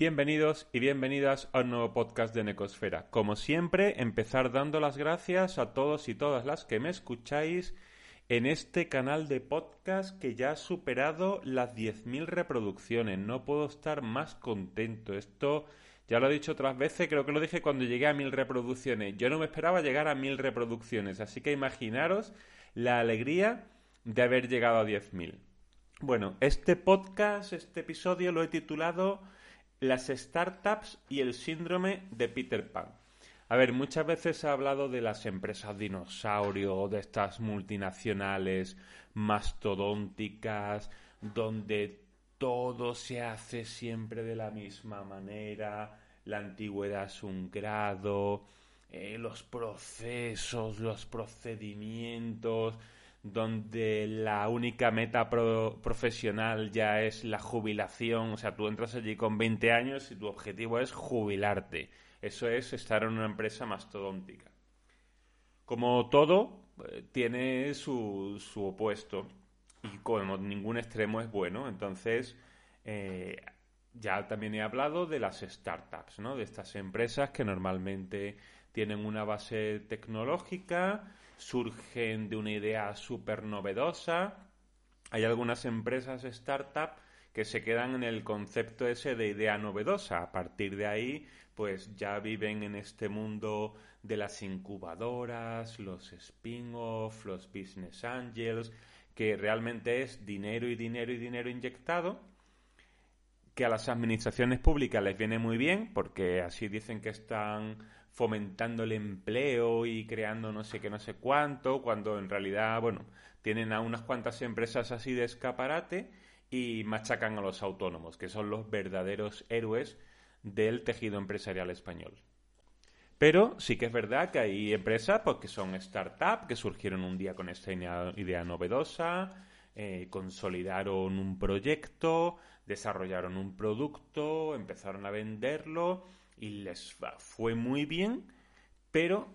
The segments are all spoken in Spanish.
Bienvenidos y bienvenidas a un nuevo podcast de Necosfera. Como siempre, empezar dando las gracias a todos y todas las que me escucháis en este canal de podcast que ya ha superado las 10.000 reproducciones. No puedo estar más contento. Esto ya lo he dicho otras veces, creo que lo dije cuando llegué a 1.000 reproducciones. Yo no me esperaba llegar a 1.000 reproducciones, así que imaginaros la alegría de haber llegado a 10.000. Bueno, este podcast, este episodio lo he titulado las startups y el síndrome de Peter Pan. A ver, muchas veces se ha hablado de las empresas dinosaurio, de estas multinacionales mastodónticas, donde todo se hace siempre de la misma manera, la antigüedad es un grado, eh, los procesos, los procedimientos, donde la única meta profesional ya es la jubilación, o sea, tú entras allí con 20 años y tu objetivo es jubilarte. Eso es estar en una empresa mastodóntica. Como todo, eh, tiene su, su, opuesto y como ningún extremo es bueno, entonces eh, ya también he hablado de las startups, ¿no? De estas empresas que normalmente tienen una base tecnológica, surgen de una idea súper novedosa. Hay algunas empresas startup que se quedan en el concepto ese de idea novedosa. A partir de ahí, pues ya viven en este mundo de las incubadoras, los spin-off, los business angels, que realmente es dinero y dinero y dinero inyectado que a las administraciones públicas les viene muy bien porque así dicen que están fomentando el empleo y creando no sé qué, no sé cuánto, cuando en realidad, bueno, tienen a unas cuantas empresas así de escaparate y machacan a los autónomos, que son los verdaderos héroes del tejido empresarial español. Pero sí que es verdad que hay empresas pues, que son startups, que surgieron un día con esta idea novedosa, eh, consolidaron un proyecto, desarrollaron un producto, empezaron a venderlo y les fue muy bien, pero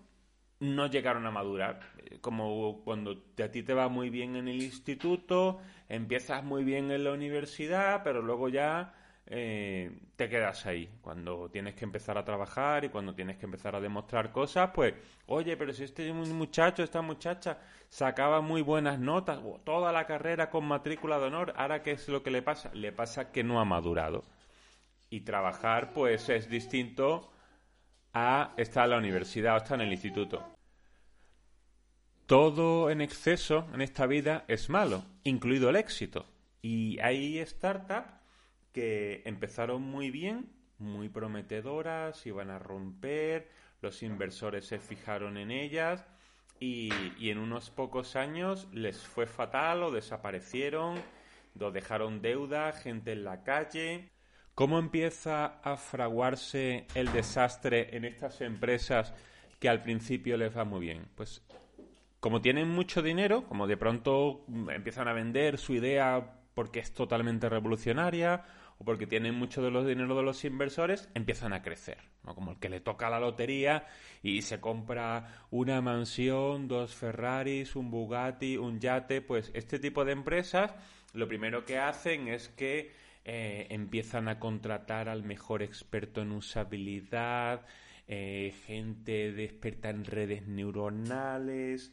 no llegaron a madurar. Eh, como cuando a ti te va muy bien en el instituto, empiezas muy bien en la universidad, pero luego ya eh, te quedas ahí. Cuando tienes que empezar a trabajar y cuando tienes que empezar a demostrar cosas, pues, oye, pero si este muchacho, esta muchacha sacaba muy buenas notas, toda la carrera con matrícula de honor, ahora qué es lo que le pasa? Le pasa que no ha madurado. Y trabajar, pues, es distinto a estar en la universidad o estar en el instituto. Todo en exceso en esta vida es malo, incluido el éxito. Y hay startups que empezaron muy bien, muy prometedoras, iban a romper, los inversores se fijaron en ellas y, en unos pocos años les fue fatal o desaparecieron, o dejaron deuda, gente en la calle. ¿Cómo empieza a fraguarse el desastre en estas empresas que al principio les va muy bien? Pues como tienen mucho dinero, como de pronto empiezan a vender su idea porque es totalmente revolucionaria o porque tienen mucho de los dinero de los inversores, empiezan a crecer. Como el que le toca la lotería y se compra una mansión, dos Ferraris, un Bugatti, un yate. Pues este tipo de empresas lo primero que hacen es que eh, empiezan a contratar al mejor experto en usabilidad, eh, gente experta en redes neuronales,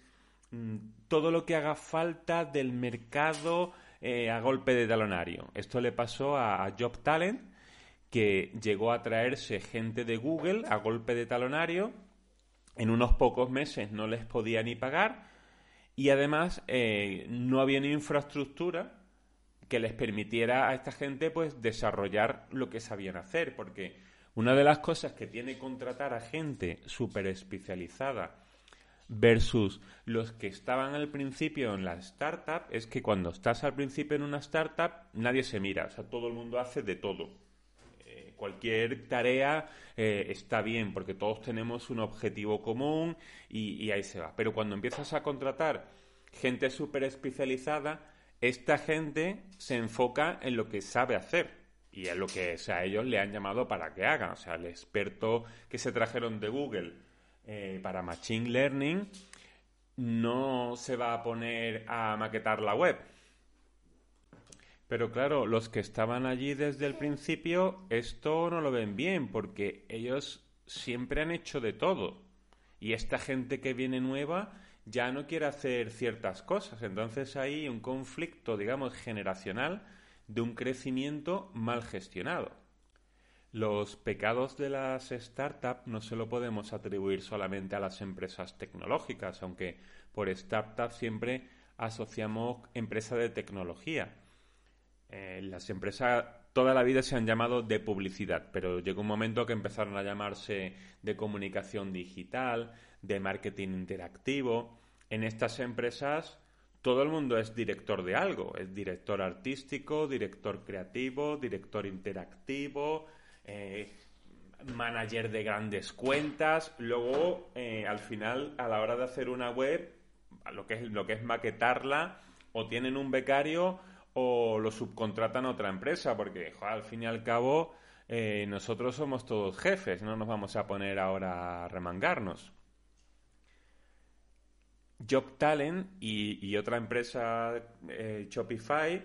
mm, todo lo que haga falta del mercado eh, a golpe de talonario. Esto le pasó a, Job Talent, que llegó a traerse gente de Google a golpe de talonario. En unos pocos meses no les podía ni pagar y además no había ni infraestructura que les permitiera a esta gente pues desarrollar lo que sabían hacer porque una de las cosas que tiene contratar a gente súper especializada versus los que estaban al principio en la startup es que cuando estás al principio en una startup nadie se mira, o sea, todo el mundo hace de todo. Eh, cualquier tarea eh, está bien porque todos tenemos un objetivo común y, ahí se va. Pero cuando empiezas a contratar gente súper especializada, esta gente se enfoca en lo que sabe hacer y en lo que a ellos le han llamado para que hagan. O sea, el experto que se trajeron de Google eh, para Machine Learning no se va a poner a maquetar la web. Pero claro, los que estaban allí desde el principio, esto no lo ven bien, porque ellos siempre han hecho de todo. Y esta gente que viene nueva ya no quiere hacer ciertas cosas. Entonces hay un conflicto, digamos, generacional de un crecimiento mal gestionado. Los pecados de las startups no se lo podemos atribuir solamente a las empresas tecnológicas, aunque por startup siempre asociamos empresa de tecnología. Eh, las empresas toda la vida se han llamado de publicidad, pero llegó un momento que empezaron a llamarse de comunicación digital, de marketing interactivo. En estas empresas todo el mundo es director de algo, es director artístico, director creativo, director interactivo, eh, manager de grandes cuentas. Luego, eh, al final, a la hora de hacer una web, lo que es, lo que es maquetarla, o tienen un becario o lo subcontratan a otra empresa, porque al fin y al cabo eh, nosotros somos todos jefes, no nos vamos a poner ahora a remangarnos. Job Talent y, otra empresa, eh, Shopify,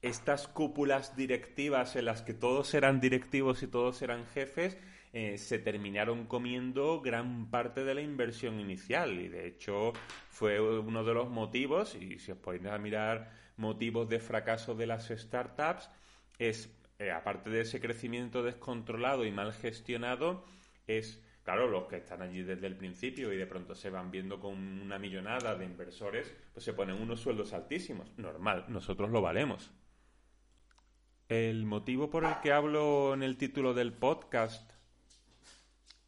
estas cúpulas directivas en las que todos eran directivos y todos eran jefes, eh, se terminaron comiendo gran parte de la inversión inicial y de hecho fue uno de los motivos, y si os podéis a mirar motivos de fracaso de las startups es, eh, aparte de ese crecimiento descontrolado y mal gestionado, es, claro, los que están allí desde el principio y de pronto se van viendo con una millonada de inversores, pues se ponen unos sueldos altísimos. Normal, nosotros lo valemos. El motivo por el que hablo en el título del podcast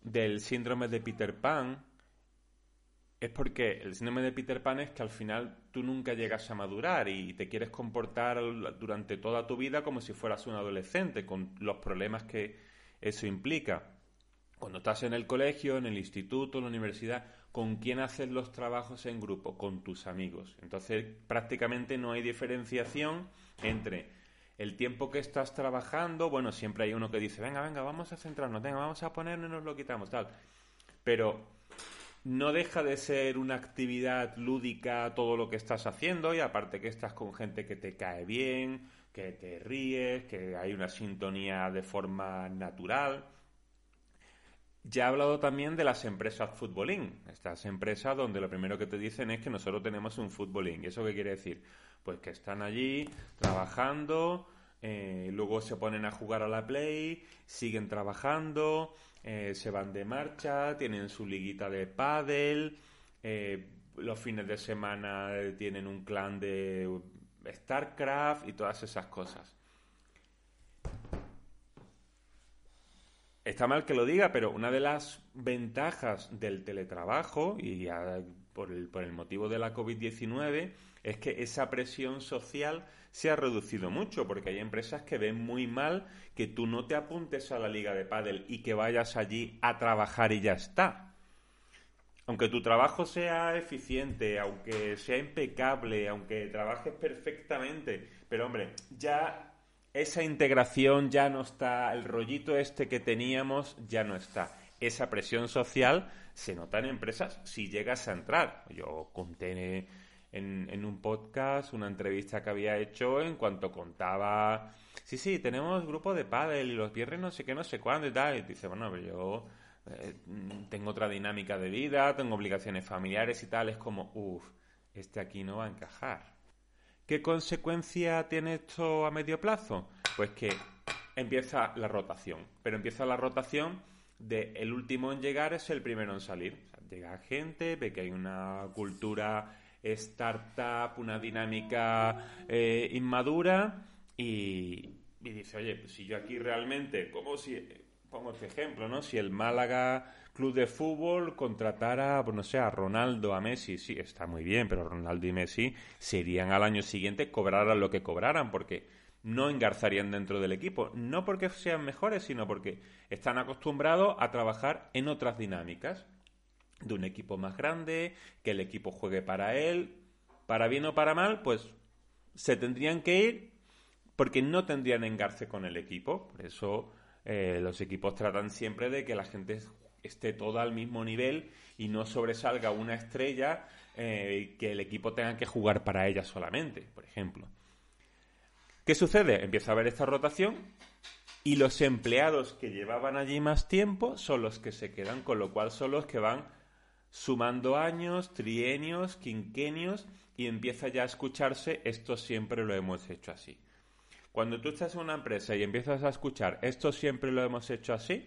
del síndrome de Peter Pan es porque el síndrome de Peter Pan es que al final tú nunca llegas a madurar y te quieres comportar durante toda tu vida como si fueras un adolescente, con los problemas que eso implica. Cuando estás en el colegio, en el instituto, en la universidad, ¿con quién haces los trabajos en grupo? Con tus amigos. Entonces prácticamente no hay diferenciación entre el tiempo que estás trabajando, bueno, siempre hay uno que dice, venga, venga, vamos a centrarnos, venga, vamos a ponernos, nos lo quitamos, tal. Pero no deja de ser una actividad lúdica todo lo que estás haciendo y aparte que estás con gente que te cae bien, que te ríes, que hay una sintonía de forma natural. Ya he hablado también de las empresas futbolín, estas empresas donde lo primero que te dicen es que nosotros tenemos un futbolín. ¿Y eso qué quiere decir? Pues que están allí trabajando, eh, luego se ponen a jugar a la play, siguen trabajando, eh, se van de marcha, tienen su liguita de pádel, eh, los fines de semana tienen un clan de StarCraft y todas esas cosas. Está mal que lo diga, pero una de las ventajas del teletrabajo, y por, el, motivo de la COVID-19, es que esa presión social se ha reducido mucho, porque hay empresas que ven muy mal que tú no te apuntes a la liga de pádel y que vayas allí a trabajar y ya está. Aunque tu trabajo sea eficiente, aunque sea impecable, aunque trabajes perfectamente, pero hombre, ya esa integración ya no está, el rollito este que teníamos ya no está. Esa presión social se nota en empresas si llegas a entrar. Yo conté en, un podcast una entrevista que había hecho en cuanto contaba, sí, sí, tenemos grupo de pádel y los viernes no sé qué, no sé cuándo y tal. Y dice, bueno, pero yo eh, tengo otra dinámica de vida, tengo obligaciones familiares y tal. Es como, uff, este aquí no va a encajar. ¿Qué consecuencia tiene esto a medio plazo? Pues que empieza la rotación, pero empieza la rotación de el último en llegar es el primero en salir. llega gente, ve que hay una cultura startup, una dinámica eh, inmadura y, dice, oye, pues si yo aquí realmente, como si, pongo este ejemplo, ¿no? Si el Málaga Club de Fútbol contratara, pues no sé, a Ronaldo, a Messi, sí, está muy bien, pero Ronaldo y Messi serían al año siguiente, cobraran lo que cobraran, porque no engarzarían dentro del equipo, no porque sean mejores, sino porque están acostumbrados a trabajar en otras dinámicas de un equipo más grande, que el equipo juegue para él, para bien o para mal, pues se tendrían que ir porque no tendrían engarce con el equipo. Por eso eh, los equipos tratan siempre de que la gente esté toda al mismo nivel y no sobresalga una estrella eh, que el equipo tenga que jugar para ella solamente, por ejemplo. ¿Qué sucede? Empieza a haber esta rotación y los empleados que llevaban allí más tiempo son los que se quedan, con lo cual son los que van sumando años, trienios, quinquenios y empieza ya a escucharse esto siempre lo hemos hecho así. Cuando tú estás en una empresa y empiezas a escuchar esto siempre lo hemos hecho así,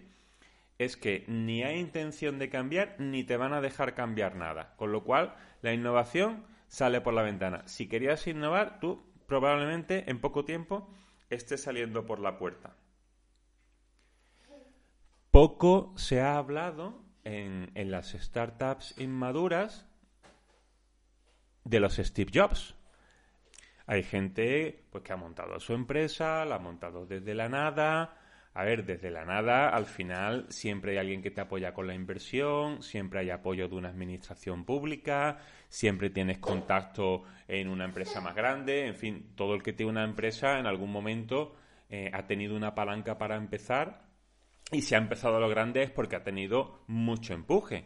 es que ni hay intención de cambiar ni te van a dejar cambiar nada. Con lo cual, la innovación sale por la ventana. Si querías innovar, tú probablemente en poco tiempo estés saliendo por la puerta. Poco se ha hablado en, en las startups inmaduras de los Steve Jobs. Hay gente pues, que ha montado su empresa, la ha montado desde la nada. A ver, desde la nada, al final siempre hay alguien que te apoya con la inversión, siempre hay apoyo de una administración pública, siempre tienes contacto en una empresa más grande, en fin, todo el que tiene una empresa en algún momento eh, ha tenido una palanca para empezar y si ha empezado a lo grande es porque ha tenido mucho empuje.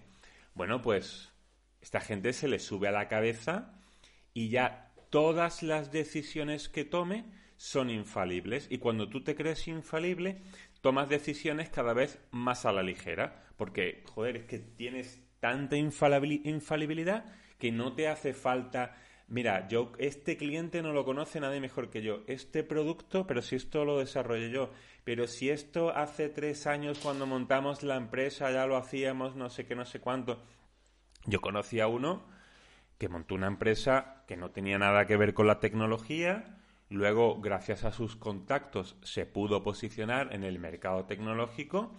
Bueno, pues esta gente se le sube a la cabeza y ya todas las decisiones que tome son infalibles. Y cuando tú te crees infalible, tomas decisiones cada vez más a la ligera. Porque, joder, es que tienes tanta infalibilidad que no te hace falta. Mira, yo, este cliente no lo conoce nadie mejor que yo. Este producto, pero si esto lo desarrollé yo. Pero si esto hace tres años cuando montamos la empresa ya lo hacíamos, no sé qué, no sé cuánto. Yo conocí a uno que montó una empresa que no tenía nada que ver con la tecnología, luego gracias a sus contactos se pudo posicionar en el mercado tecnológico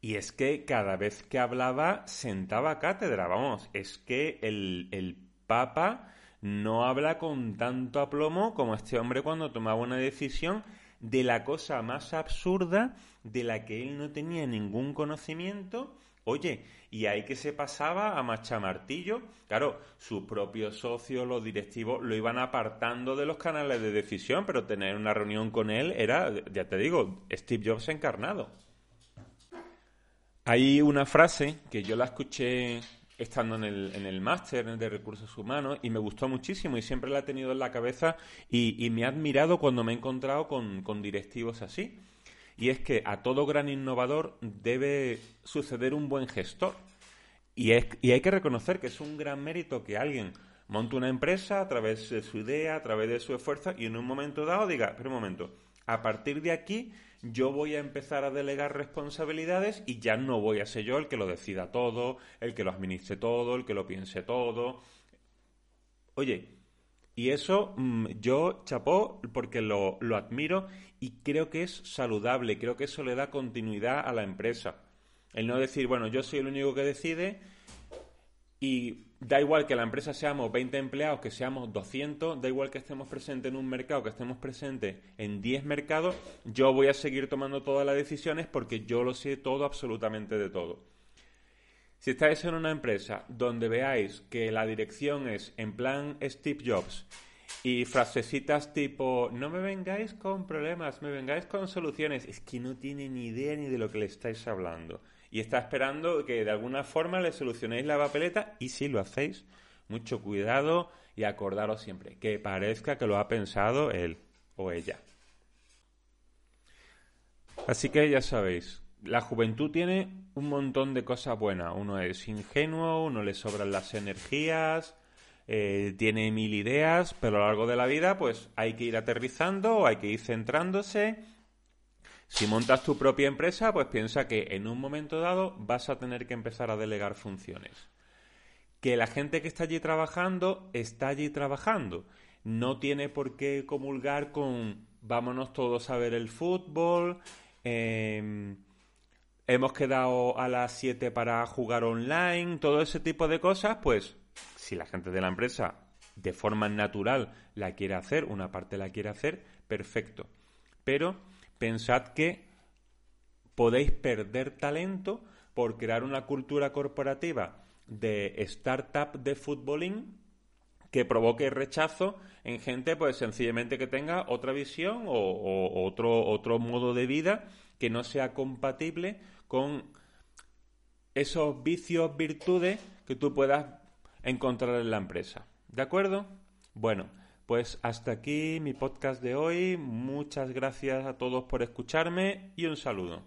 y es que cada vez que hablaba sentaba cátedra, vamos, es que el, el Papa no habla con tanto aplomo como este hombre cuando tomaba una decisión de la cosa más absurda de la que él no tenía ningún conocimiento Oye, y ahí que se pasaba a machamartillo, claro, sus propios socios, los directivos, lo iban apartando de los canales de decisión, pero tener una reunión con él era, ya te digo, Steve Jobs encarnado. Hay una frase que yo la escuché estando en el, en el máster de recursos humanos y me gustó muchísimo y siempre la he tenido en la cabeza y, y me ha admirado cuando me he encontrado con, con directivos así y es que a todo gran innovador debe suceder un buen gestor. Y, y hay que reconocer que es un gran mérito que alguien monte una empresa a través de su idea, a través de su esfuerzo y en un momento dado diga, pero un momento, a partir de aquí yo voy a empezar a delegar responsabilidades y ya no voy a ser yo el que lo decida todo, el que lo administre todo, el que lo piense todo. Oye, y eso mm, yo chapó porque lo, lo admiro y creo que es saludable, creo que eso le da continuidad a la empresa. El no decir, bueno, yo soy el único que decide y da igual que la empresa seamos 20 empleados, que seamos 200, da igual que estemos presentes en un mercado, que estemos presentes en 10 mercados, yo voy a seguir tomando todas las decisiones porque yo lo sé todo, absolutamente de todo. Si estáis en una empresa donde veáis que la dirección es en plan Steve Jobs y frasecitas tipo, no me vengáis con problemas, me vengáis con soluciones. Es que no tiene ni idea ni de lo que le estáis hablando. Y está esperando que de alguna forma le solucionéis la papeleta y si lo hacéis, mucho cuidado y acordaros siempre que parezca que lo ha pensado él o ella. Así que ya sabéis, la juventud tiene un montón de cosas buenas. Uno es ingenuo, uno le sobran las energías, eh, tiene mil ideas, pero a lo largo de la vida pues hay que ir aterrizando, hay que ir centrándose. Si montas tu propia empresa, pues piensa que en un momento dado vas a tener que empezar a delegar funciones. Que la gente que está allí trabajando está allí trabajando. No tiene por qué comulgar con vámonos todos a ver el fútbol. Em, hemos quedado a las 7 para jugar online, todo ese tipo de cosas, pues si la gente de la empresa de forma natural la quiere hacer, una parte la quiere hacer, perfecto. Pero pensad que podéis perder talento por crear una cultura corporativa de startup de futbolín que provoque rechazo en gente pues sencillamente que tenga otra visión o, otro, otro modo de vida que no sea compatible con esos vicios, virtudes que tú puedas encontrar en la empresa. ¿De acuerdo? Bueno, Pues hasta aquí mi podcast de hoy. Muchas gracias a todos por escucharme y un saludo.